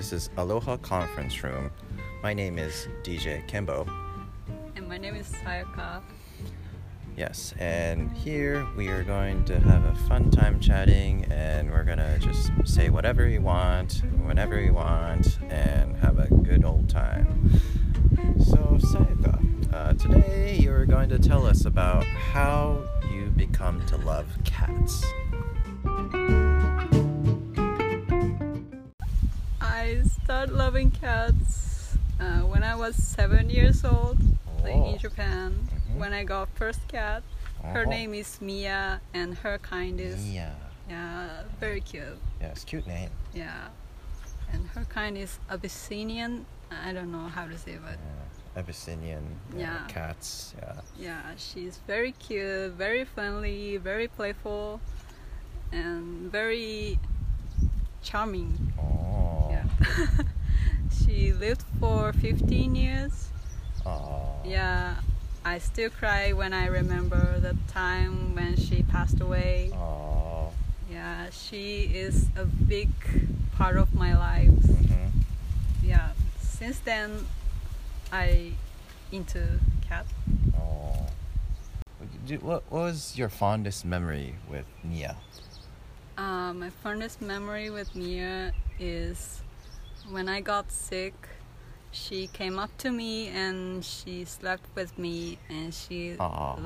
This is Aloha Conference Room. My name is DJ Kembo. And my name is Sayaka. Yes, and here we are going to have a fun time chatting, and we're gonna just say whatever you want, whenever you want, and have a good old time. So, Sayaka, uh, today you're going to tell us about how you become to love cats. I started loving cats uh, when I was seven years old, like Oh. in Japan. Mhm. When I got first cat, her Oh. name is Mia, and her kind is Mia. yeah, very cute. Yeah, Yes, cute name. Yeah, and her kind is Abyssinian. I don't know how to say, but Yeah. Abyssinian uh, Yeah. cats. Yeah. yeah, she's very cute, very friendly, very playful, and very charming. Oh. She lived for 15 years. Oh. Yeah, I still cry when I remember the time when she passed away. Oh. Yeah, she is a big part of my life. Mhm. Yeah, since then I into cat. What, what was your fondest memory with Mia? Uh, my fondest memory with Mia is when I got sick. She came up to me and she slept with me and she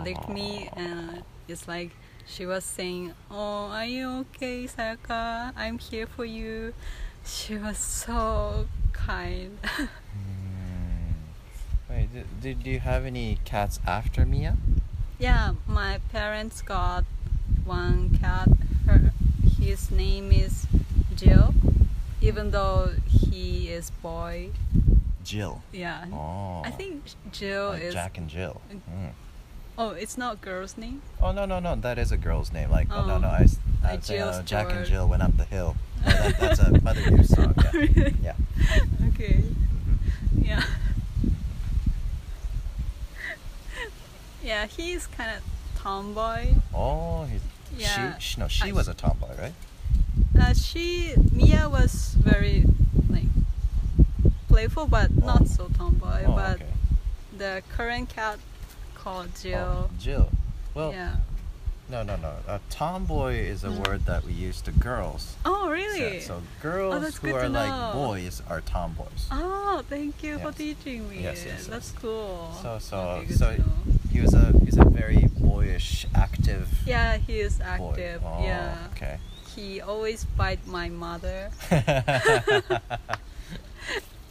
licked me and it's like she was saying, "Oh, are you okay, Sayaka? I'm here for you." She was so kind. Hmm. Wait, did, did you have any cats after Mia? yeah, my parents got one cat. Her, his name is Jill, even though he is boy. Jill. Yeah. Oh. I think Jill like is. Jack and Jill. Mm. Oh, it's not girl's name. Oh no no no, that is a girl's name. Like oh, no Oh. no, I, s- I Like was saying, Jill oh, Jack and Jill went up the hill. Oh, that, that's a Mother Goose song. Yeah. Really? Yeah. Okay. Mhm. Yeah. yeah, he's kind of tomboy. Oh, he's, Yeah. she, she no she I- was a tomboy, right? Uh, she Mia was very like playful, but Oh. not so tomboy. oh, but okay. the current cat called Oh, Jill. Jill. Well, yeah. no no no. A tomboy is a Mm. word that we use to girls. Oh really? So girls that's who are like boys are tomboys. Oh, thank you for Yes. teaching me. Yes, yes, yes. That's cool. So so Okay, so he was a he's a very boyish, active Yeah, he is boy. active. Oh, yeah. Okay. He always bite my mother,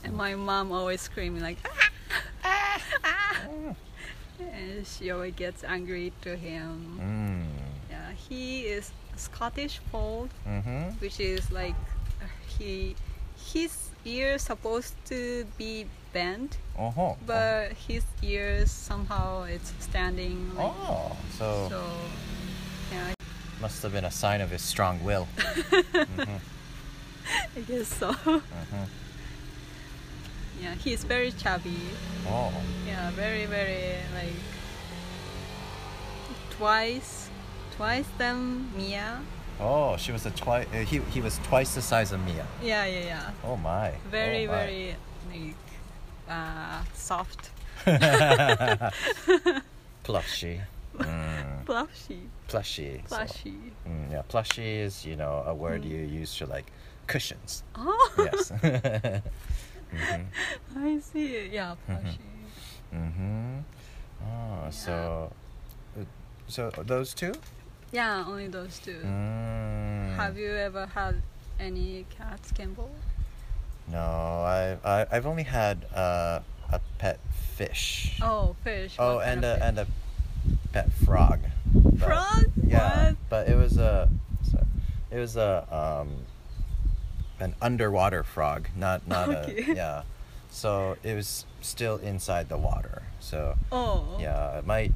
and my mom always screaming like, "Ah, ah." and she always gets angry to him. mm. Yeah, he is Scottish Fold, Mm-hmm. which is like he his ear supposed to be bent, Uh-huh. but his ears somehow it's standing. Like, Oh, so, So yeah, must have been a sign of his strong will. mm-hmm. I guess so. Mm-hmm. yeah, he's very chubby. Oh. Yeah, very very like twice, twice than Mia. Oh, she was a twice. Uh, he he was twice the size of Mia. Yeah, yeah, yeah. Oh my. Very oh my. very like uh, soft, plushy. Mm. plushy, Plushy. so- plushy. mm, yeah, plushy is you know a word you use for like cushions. Oh, Yes. mm-hmm. I see. Yeah, plushy. Mm-hmm. Oh, so uh, so those two. Yeah, only those two. Mm. Have you ever had any cats, Campbell? No, I, I I've only had uh, a pet fish. Oh, fish. Oh, and a fish? and a pet frog. But- Frog? Yeah, What? but it was a so, it was a um an underwater frog, not not Okay. a yeah. So it was still inside the water. So Oh. yeah, it might.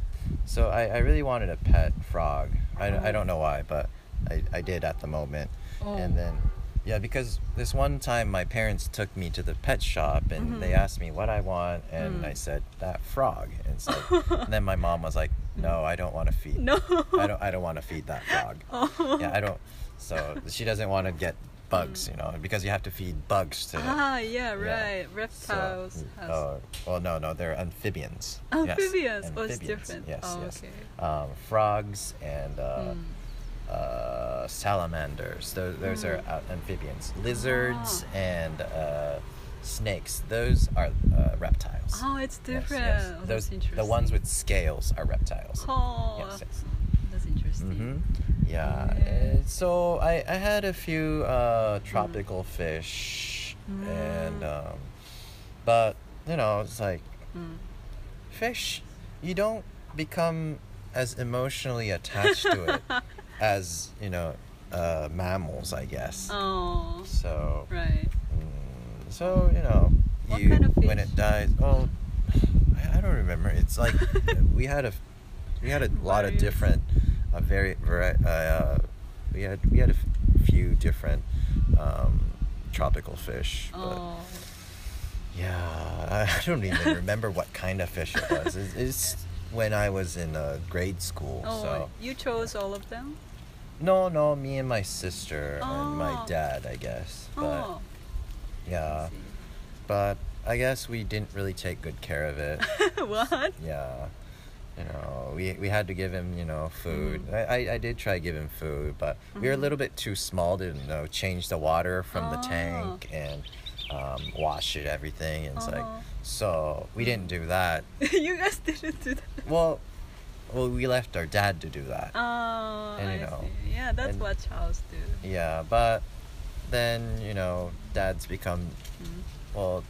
So I, I really wanted a pet frog. I, I Oh. don't know why, but I, I did at the moment. Oh. And then yeah, because this one time my parents took me to the pet shop and they Mhm. asked me what I want, and Mm. I said that frog. And, like, and then my mom was like, "No, I don't want to feed. No. I don't. I don't want to feed that frog. Oh. Yeah, I don't. So she doesn't want to get bugs, you know, because you have to feed bugs to. Ah, yeah, right. So, Reptiles. has uh, well, no, no, they're amphibians. Yes, amphibians. Oh, it's different. Yes, oh, yes. okay. Um, frogs and uh, Mm. uh, salamanders. Those, those are Mm. uh, amphibians. Lizards Ah. and uh, snakes. Those are uh, reptiles. Oh, it's different. yes. Oh, Those, the ones with scales are reptiles. Oh, Yes, yes. that's interesting. hmm Yeah. Yeah. uh, So I, I had a few uh, tropical fish, and Mm. um, but you know it's like Mm. fish. You don't become as emotionally attached to it as you know uh, mammals, I guess. Oh, So right. So you know What you kind of when it dies. Oh, I, I don't remember. It's like we had a we had a lot of different a very vari- uh, we had we had a f- few different um, tropical fish. But Oh, yeah, I don't even remember what kind of fish it was. It's, it's when I was in uh, grade school. oh, So you chose all of them. no, no, me and my sister and my Oh. dad, I guess. But oh, yeah, but I guess we didn't really take good care of it. what? yeah you know we, we had to give him you know food Mm. I, I, I did try give him food but we were a Mhm. little bit too small to you know change the water from the Oh. tank and um, wash it everything and it's like Uh-huh. so we didn't do that you guys didn't do that. well well we left our dad to do that Oh, And, I you know, see. Yeah, that's and- what Charles do. yeah but then you know dad's become Mm. well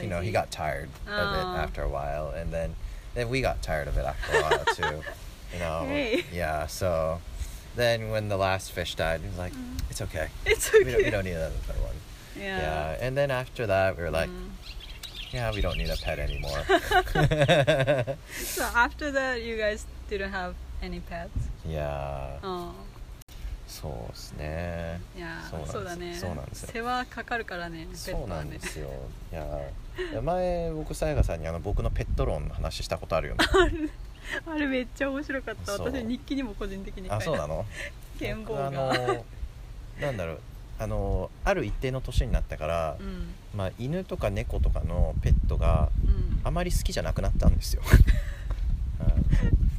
you know he got tired of it Oh. after a while and then then we got tired of it after a while too you know Hey. yeah so then when the last fish died he was like Mm. it's okay It's okay. we, don't, we don't need another one Yeah. yeah and then after that we were like Mm. yeah we don't need a pet anymore So after that, you guys didn't have any pets. yeah Oh, そうですねいやそうだね。そうなんですよ世話かかるからね。そうな。んですよいやーいや前僕さやかさんにあの僕のペット論の話したことあるよね あれめっちゃ面白かった。私日記にも個人的に書いた。あそうなの？剣棒僕あが。のなんだろうあのある一定の年になってから、うんまあ、犬とか猫とかのペットがうん。あまり好きじゃなくなったんですよ。は いうん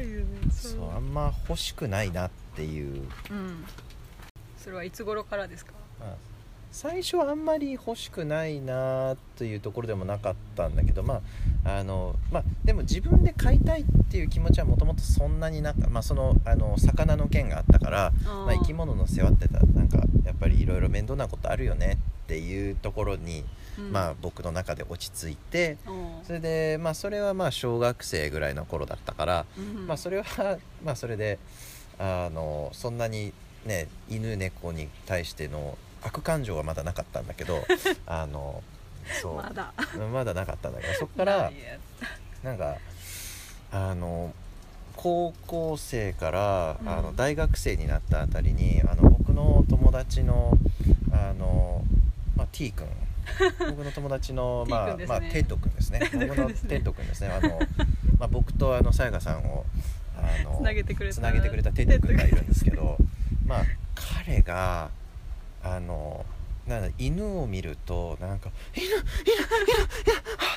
すごいよね。そうあんま欲しくないなっていう、うん。それはいつ頃からですか？まあ最初はあんまり欲しくないなというところでもなかったんだけどまああのまあでも自分で飼いたいっていう気持ちはもともとそんなになか、まあ、そのあの魚の件があったから、まあ、生き物の世話ってたなんかやっぱりいろいろ面倒なことあるよねっていうところに、うんまあ僕の中で落ち着いてそれでまあそれはまあ小学生ぐらいの頃だったから、うん。まあそれはまあそれであのそんなにね犬猫に対しての悪感情はまだなかったんだけど あのそう。まだ。まだなかったんだけどそこからなんかあの高校生から、うん。あの大学生になったあたりにあの僕の友達のあの、まあ、T 君 僕の友達の まあね。まあテッド 君ですね。僕のテッド君ですね。あの、まあ、僕とあのさやかさんをあのつなげてくれたつなげてくれたテッド君がいるんですけどまあ彼があのなんだ犬を見るとなんか「犬犬犬犬は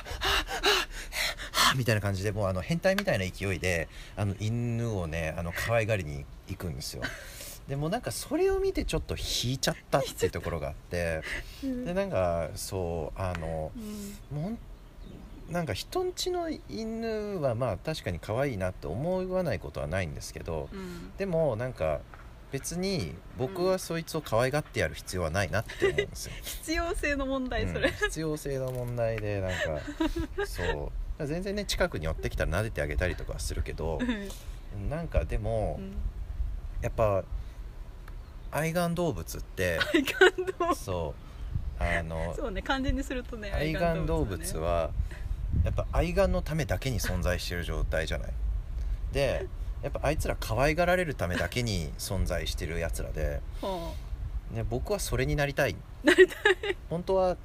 はみたいな感じでもうあの変態みたいな勢いであの犬をねあの可愛がりに行くんですよでもなんかそれを見てちょっと引いちゃったっていうところがあってでなんかそうあのうん。もんなんか人んちの犬はまあ確かに可愛いなって思わないことはないんですけどうん。でもなんか別に僕はそいつを可愛がってやる必要はないなって思うんですよ。必要性の問題それ。うん、必要性の問題でなんか そう。全然ね近くに寄ってきたら撫でてあげたりとかはするけどなんかでもうん。やっぱ愛玩動物って愛玩動物。そうあのそうね漢字にするとね愛玩動物だね。はやっぱ愛玩のためだけに存在してる状態じゃない。でやっぱあいつら可愛がられるためだけに存在してるやつらでほね、僕はそれになりたい。なりたい。本当は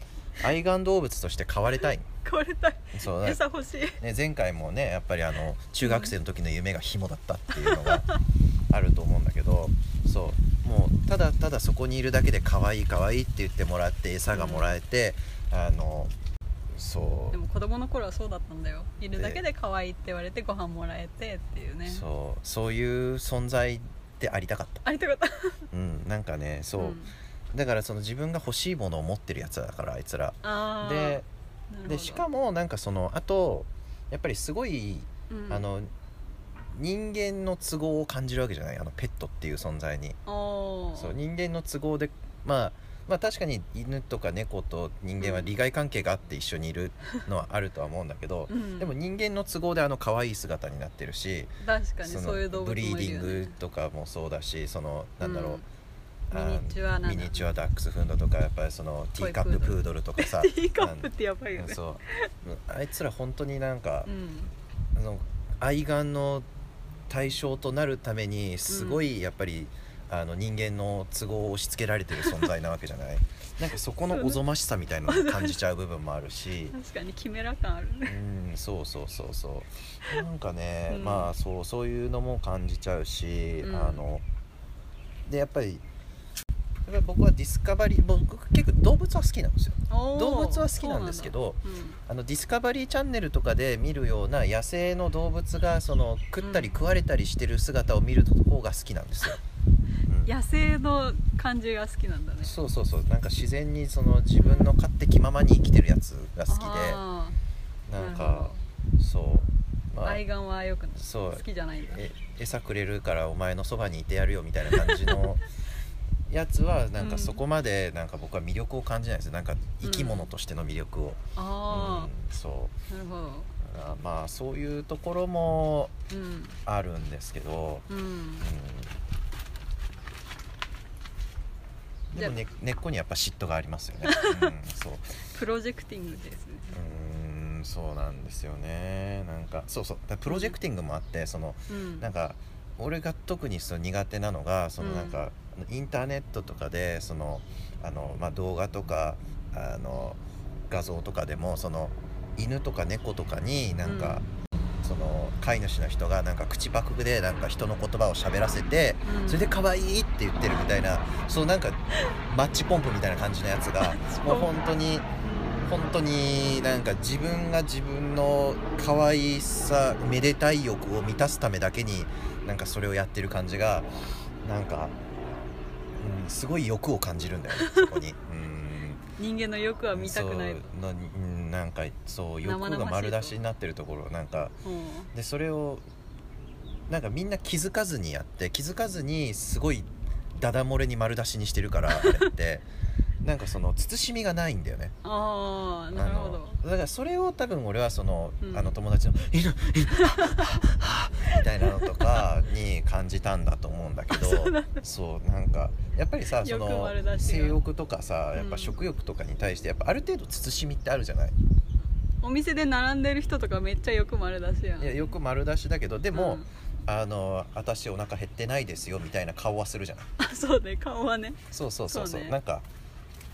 愛玩動物として飼われたい。これたい。そうだ餌欲しい。ね、前回もねやっぱりあの中学生の時の夢が紐だったっていうのが あると思うんだけどそうただただそこにいるだけで可愛い可愛いって言ってもらって餌がもらえて、あのそう。でも子供の頃はそうだったんだよ。いるだけで可愛いって言われてご飯もらえてっていうね。そう。そういう存在でありたかった。ありたかった。うんなんかねそう、ん。だからその自分が欲しいものを持ってるやつだからあいつら。ででしかもなんかそのあとやっぱりすごいうん。あの人間の都合を感じるわけじゃない。あのペットっていう存在に。そう人間の都合で、まあ、まあ確かに犬とか猫と人間は利害関係があって一緒にいるのはあるとは思うんだけど、うん。でも人間の都合であの可愛い姿になってるし確かにそういう動物もブリーディングとかもそうだしそのなんだろう、うん。あミニチュアミニチュアダックスフンドとかやっぱりそのティーカッププードルとかさティーカップってやばいよね。うんそうあいつら本当になんかう、ん。あの愛玩の対象となるためにすごいやっぱり、あの人間の都合を押し付けられてる 存在なわけじゃない？なんかそこのおぞましさみたいなのを感じちゃう部分もあるし。確かにキメラ感あるうねんそうそうそうそう。なんかね、うん。まあそうそういうのも感じちゃうし、うん。あのでやっぱりぱり僕はディスカバリー僕結構動物は好きなんですよ。動物は好きなんですけどそうなんだ。あのディスカバリーチャンネルとかで見るような野生の動物がその食ったり食われたりしてる姿を見る方が好きなんですよ、うん。うん野生の感じが好きなんだね。そうそうそう。なんか自然にその自分の勝手気ままに生きてるやつが好きであなんかそう。まあー愛玩はよくない。そう。好きじゃないんだ。え餌くれるからお前のそばにいてやるよみたいな感じの やつはなんかそこまでなんか僕は魅力を感じないですなんか生き物としての魅力を、あうんそあなるほど。うあまあそういうところもうんあるんですけど、うん。うん。でも、ね、根っこにやっぱ嫉妬がありますよね、うん、そう。プロジェクティングですね。うーんそうなんですよね。なんかそうそう。だプロジェクティングもあってそのうん。なんか俺が特にその苦手なのがそのうんなん。か、インターネットとかでそのあの、まあ、動画とかあの画像とかでもその犬とか猫とかになんか、その飼い主の人がなんか口パクでなんか人の言葉を喋らせて、うん。それで可愛いって言ってるみたいなそうなんかマッチポンプみたいな感じのやつが もう本当に本当になんか自分が自分の可愛さめでたい欲を満たすためだけになんかそれをやってる感じがなんか、うん、すごい欲を感じるんだよねそこに。うん。人間の欲は見たくない。そうのうんなんかそう欲が丸出しになってるところなんかうん。でそれをなんかみんな気づかずにやって気づかずにすごいダダ漏れに丸出しにしてるからあれって なんかその慎みがないんだよね。ああなるほど。だからそれを多分俺はその,、うん。あの友達の「犬犬はっはっはっみたいなのとかに感じたんだと思うんだけどそうなんかやっぱりさそ欲の性欲とかさやっぱうん食欲とかに対してやっぱある程度慎みってあるじゃないお店で並んでる人とかめっちゃ欲丸出しやんいやよく丸出しだけどでも、うんあの私お腹減ってないですよみたいな顔はするじゃないあそうね顔はねそうそうそうそうそうねなんか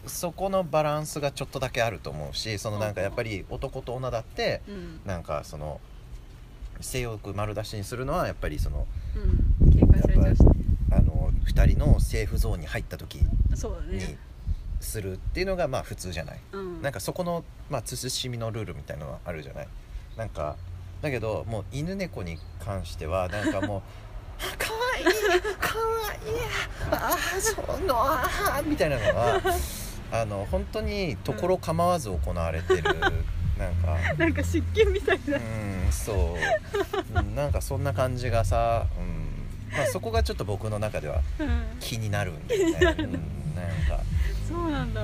そこのバランスがちょっとだけあると思うしそのなんかやっぱり男と女だってうん。なんかその性欲丸出しにするのはやっぱりそのうん。警戒されちゃうしね。あの2人のセーフゾーンに入った時にね。するっていうのがまあ普通じゃない。うん。なんかそこの、まあ、慎みのルールみたいなのはあるじゃない。なんかだけどもう犬猫に関してはなんかもう「かわいいかわいいああそのあーみたいなのがあの本当にところ構わず行われてる、なんか。なんか湿気みたいな。うんそう。うんなんかそんな感じがさ、うん。まあ、そこがちょっと僕の中ではうん。気になるんだよね、うん、なんか、そうなんだ。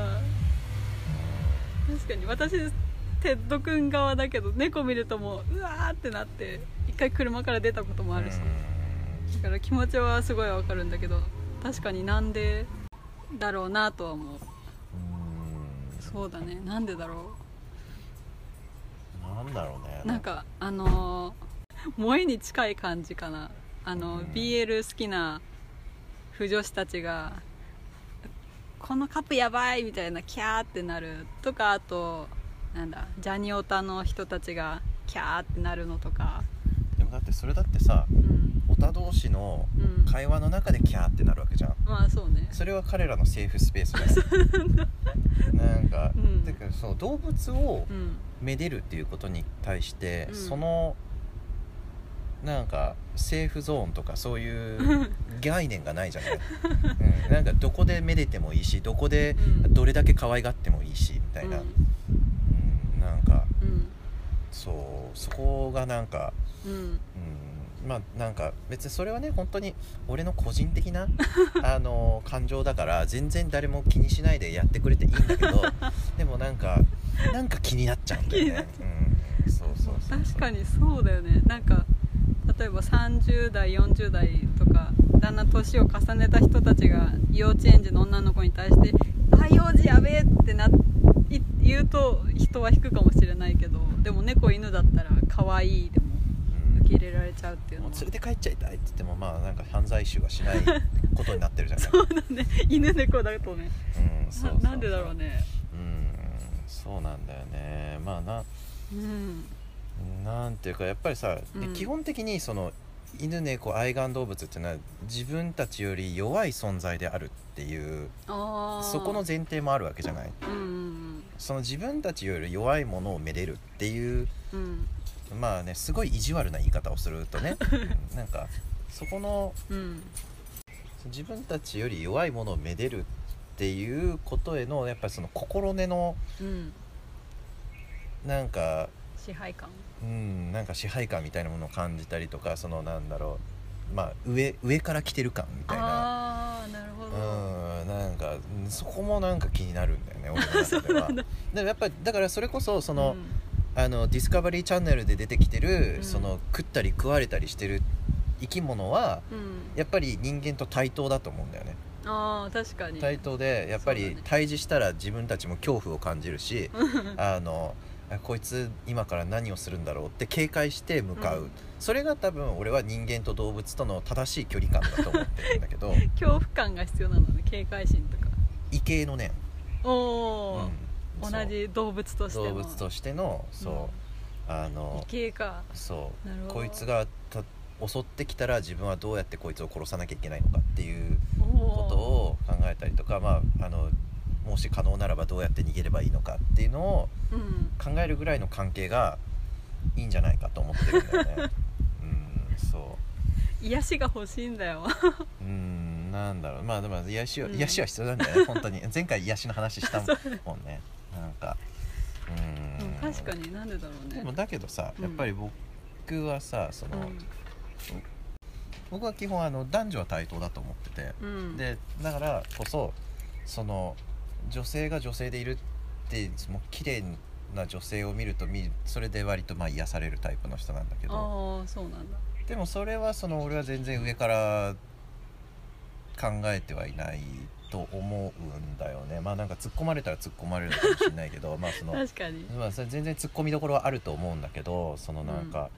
確かに私テッド君側だけど猫見るともううわーってなって一回車から出たこともあるし、だから気持ちはすごいわかるんだけど確かになんでだろうなとは思う。うんそうだね。なんでだろなんだろうね。うなんかあのー萌えに近い感じかな。あの、うん。BL 好きな腐女子たちがこのカップやばいみたいなキャーってなるとかあとなんだジャニオタの人たちがキャーってなるのとか。でもだってそれだってさうんオタ同士のうん。会話の中でキャーってなるわけじゃん。まあそうね。それは彼らのセーフスペースだよ。なんか、うん。その動物をうん。めでるっていうことに対して、うん。そのなんかセーフゾーンとかそういう 概念がないじゃない、うん、なんかどこでめでてもいいしどこでうん。どれだけ可愛がってもいいしみたいな、うん。なんかうん。そうそこがなんか、うん。うん、まあなんか別にそれはね本当に俺の個人的な あの感情だから全然誰も気にしないでやってくれていいんだけど でもなんかなんか気になっちゃうんだよね、う。ん、そうそうそう確かにそうだよね。なんか例えば30代40代とかだんだん年を重ねた人たちが幼稚園児の女の子に対して「あ幼児やべえ!」ってない言うと人は引くかもしれないけどでも猫犬だったら可愛いでもうん受け入れられちゃうっていうのは。もう連れて帰っちゃいたいって言ってもまあなんか犯罪集はしないことになってるじゃないそうだね犬猫だとね。うんそうななんでだろうね。うんそうなんだよね。まあなうん。なんていうかやっぱりさ、うん。基本的にその犬猫愛玩動物っていうのは自分たちより弱い存在であるっていうああそこの前提もあるわけじゃない。うんうん。その自分たちより弱いものをめでるっていううんまあねすごい意地悪な言い方をするとね、う んなんかそこのうん。自分たちより弱いものをめでるっていうことへのやっぱりその心根のうん。なんか支配感。うんなんか支配感みたいなものを感じたりとかそのなんだろうまあ上上から来てる感みたいな。ああなるほど。うんなんかうんそこもなんか気になるんだよね俺の中では。でもやっぱりだからそれこそその、あのディスカバリーチャンネルで出てきてる、うん。その食ったり食われたりしてる生き物はうん、うんやっぱり人間と対等だと思うんだよね。ああ確かに。対等でやっぱり対峙したら自分たちも恐怖を感じるし あのあこいつ今から何をするんだろうって警戒して向かう、うん。それが多分俺は人間と動物との正しい距離感だと思ってるんだけど 恐怖感が必要なのね警戒心とか。異形のね、おお、うん同じ動物としての。動物としてのそう、あうん。のそう。こいつがた襲ってきたら自分はどうやってこいつを殺さなきゃいけないのかっていうおことおを考えたりとか、まあ、あのもし可能ならばどうやって逃げればいいのかっていうのをうん。考えるぐらいの関係がいいんじゃないかと思ってるんだよね。うんそ癒しが欲しいんだよ。ううんなんだろう。まあでも癒しは、うん。癒しは必要なんだよね。本当に。前回癒しの話したもんね なんかうん。うん確かになんでだろうね。でもだけどさうん。やっぱり僕はさその、う僕は基本あの男女は対等だと思ってて、ん、うん、でだからこそその女性が女性でいるってもう綺麗な女性を見ると見それで割とまあ癒されるタイプの人なんだけど。ああそうなんだ。でもそれはその俺は全然上から考えてはいないと思うんだよね。まあなんか突っ込まれたら突っ込まれるかもしれないけど まあその確かに。まあ、それ全然突っ込みどころはあると思うんだけどそのなんか、うん。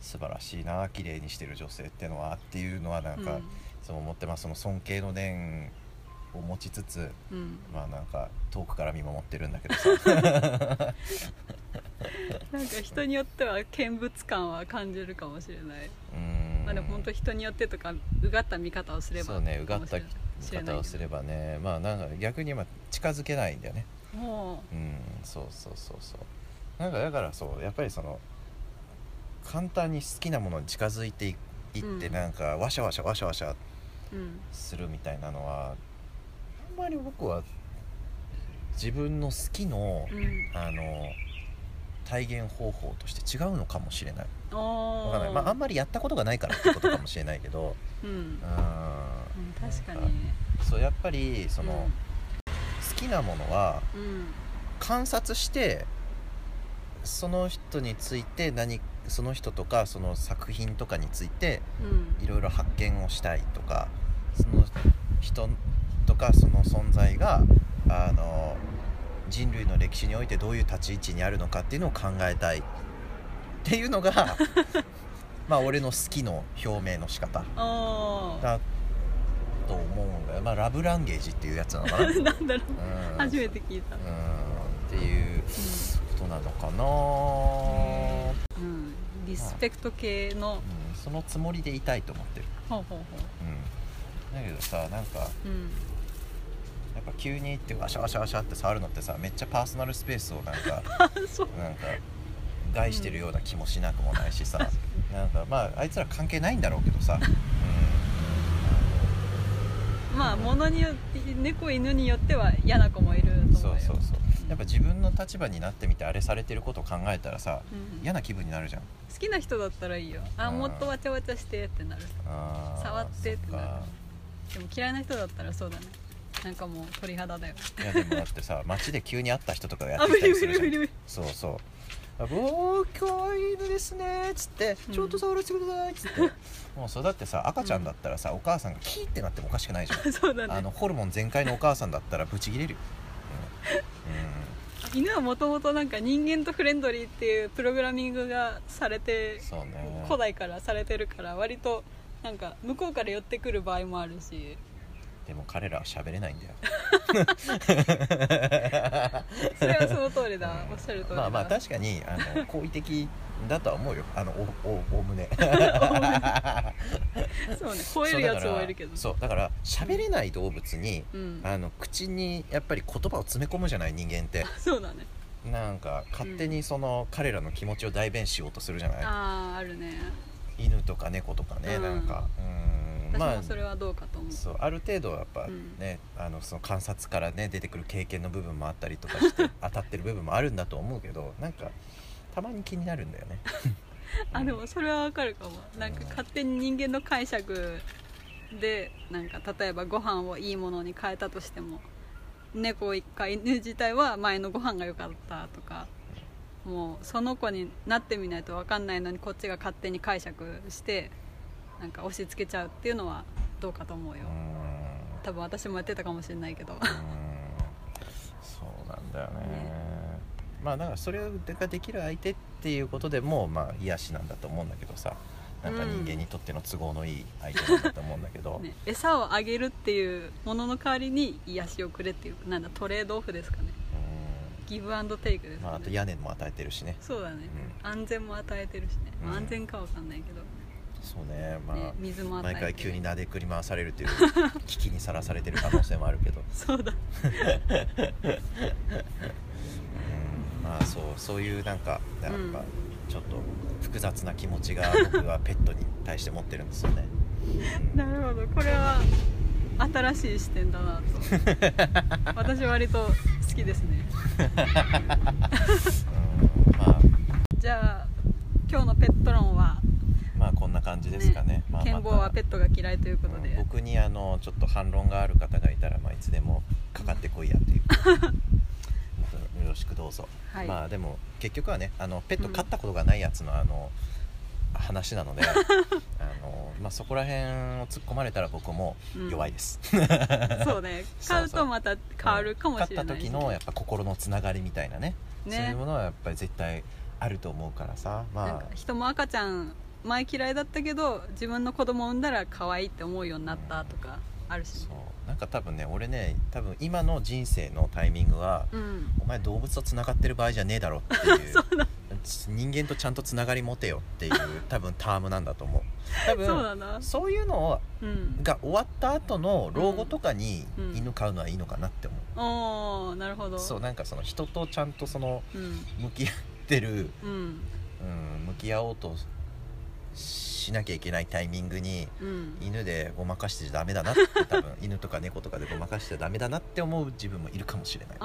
素晴らしいな綺麗にしてる女性っていうのはっていうのはなんか、うん。そう思ってます。その尊敬の念を持ちつつうん、まあなんか遠くから見守ってるんだけどさ。なんか人によっては見物感は感じるかもしれない、うーん。まあでも本当人によってとかうがった見方をすればそうねうがった見方をすればね。まあなんか逆にまあ近づけないんだよね。もう。んそうそうそうそう。なんかだからそうやっぱりその簡単に好きなものに近づいていいってうん。なんかワシャワシャワシャワシャう、うん、するみたいなのはあんまり僕は自分の好きのうん、あの体現方法として違うのかもしれない。あわかんない、まあ、あんまりやったことがないからってことかもしれないけど。うん、ううんん確かに。そうやっぱりその、好きなものはうん。観察してその人について何その人とかその作品とかについてうん。いろいろ発見をしたいとかその人とかその存在があの人類の歴史においてどういう立ち位置にあるのかっていうのを考えたい。っていうのが まあ俺の好きの表明の仕方。だと思うんだよ。まあラブランゲージっていうやつなのかな、うん、なんだろう。初めて聞いた。うん。っていうことなのかな、うん。リスペクト系の。うん、そのつもりでいたいと思ってる、ほうほうほう。ん、だけどさなんかううんやっぱ急に行ってワシャワシャワシャって触るのってさめっちゃパーソナルスペースをなんか なんか害してるような気もしなくもないしさ、なんかまああいつら関係ないんだろうけどさ、まあ物によって猫犬によっては嫌な子もいるうん、と思うよ。そうそうそう。やっぱ自分の立場になってみてあれされてることを考えたらさうん。嫌な気分になるじゃん。好きな人だったらいいよ。あうんもっとわちゃわちゃしてってなる触ってってなる。でも嫌いな人だったらそうだねなんかもう鳥肌だよ。いやでもだってさ街で急に会った人とかがやっあてきたりするじゃん。そうそう。あ「おー可愛い犬ですね」っつって「うん。ちょっと触らせてください」っつって、もうそうだってさ赤ちゃんだったらさ、お母さんがキーってなってもおかしくないじゃん。そうだね。あのホルモン全開のお母さんだったらブチギレるよ、うん。犬はもともとなんか人間とフレンドリーっていうプログラミングがされてね。古代からされてるから割となんか向こうから寄ってくる場合もあるしでも彼らは喋れないんだよ。それはその通りだ。うんおっしゃる通りだ。まあまあ確かにあの好意的だとは思うよ。あのおおおおむねそうね。吠えるやつもいるけど。そうだから喋れない動物に、うん。あの口にやっぱり言葉を詰め込むじゃない人間って。そうだね。なんか勝手にその、彼らの気持ちを代弁しようとするじゃない。あああるね。犬とか猫とかね、うん。なんか。うん私まあもそれはどうかと思う、そうある程度はやっぱね、あのその観察からね出てくる経験の部分もあったりとかして 当たってる部分もあるんだと思うけどなんかたまに気になるんだよね。あでもそれはわかるかも。なんか勝手に人間の解釈でなんか例えばご飯をいいものに変えたとしても猫か犬自体は前のご飯が良かったとかもうその子になってみないと分かんないのにこっちが勝手に解釈してなんか押し付けちゃうっていうのはどうかと思うよ。うん。多分私もやってたかもしれないけど。うん。そうなんだよね。ね。まあだからそれができる相手っていうことでもまあ癒しなんだと思うんだけどさ。なんか人間にとっての都合のいい相手なんだと思うんだけど、ね、餌をあげるっていうものの代わりに癒しをくれっていうなんだトレードオフですかね。ギブアンドテイクですかね、うんまあ、あと屋根も与えてるしね。そうだね、う安全も与えてるしね、まあうん。安全かわかんないけど、そうねまあ、ね、水も毎回急になでくり回されるという 危機にさらされてる可能性もあるけど、そうだ。うん、まあそうそういうなんかなんかうん。ちょっと複雑な気持ちが僕は ペットに対して持ってるんですよね、うん。なるほど。これは新しい視点だなと。私割と好きですね。うんまあ。じゃあ今日のペット論は、感じですかね。まあ、健坊はペットが嫌いということで、うん僕にあのちょっと反論がある方がいたら、まあ、いつでもかかってこいやという。よろしくどうぞ、はい。まあでも結局はねあのペット飼ったことがないやつのあの話なので あの、まあ、そこら辺を突っ込まれたら僕も弱いです、そうね。買うとまた変わるかもしれない飼った時のやっぱ心のつながりみたいなね。ね。そういうものはやっぱり絶対あると思うからさ。まあ。か人も赤ちゃん前嫌いだったけど自分の子供を産んだら可愛いって思うようになったとかあるしそねう。なんか多分ね俺ね多分今の人生のタイミングは、うん。お前動物とつながってる場合じゃねえだろっていう そうだ。人間とちゃんとつながり持てよっていう 多分タームなんだと思う。多分そうだな。そういうのうん。が終わった後の老後とかにうん。犬飼うのはいいのかなって思う、おーなるほど。そうなんかその人とちゃんとそのうん。向き合ってる、うん。うん、向き合おうとしなきゃいけないタイミングにうん。犬でごまかしてちゃダメだなって多分犬とか猫とかでごまかしてちゃダメだなって思う自分もいるかもしれない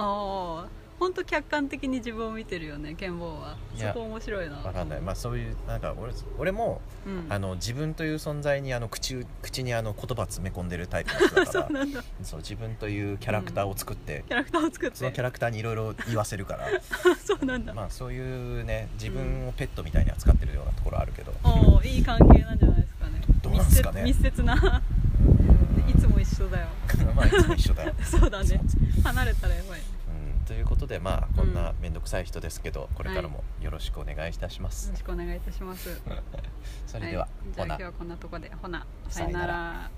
本当客観的に自分を見てるよねケンボーはそこ面白いな。わかんない。まあそういうなんか俺俺もうん。あの自分という存在にあの口口にあの言葉詰め込んでるタイプの人だから。そうなんだ。そう自分というキャラクターを作って、キャラクターを作って。そのキャラクターにいろいろ言わせるから。そうなんだ、まあそういうね自分をペットみたいに扱ってるようなところあるけど、おおいい関係なんじゃないですかね。どうなんすかね。密接な。いつも一緒だよ。まあいつも一緒だよ。そうだね。離れたらやばい。うん、ということでまあこんな面倒くさい人ですけど、これからはもよろしくお願いいたします、よろしくお願いいたします。それでは、い、じゃあ今日はこんなとこでほな。さよなら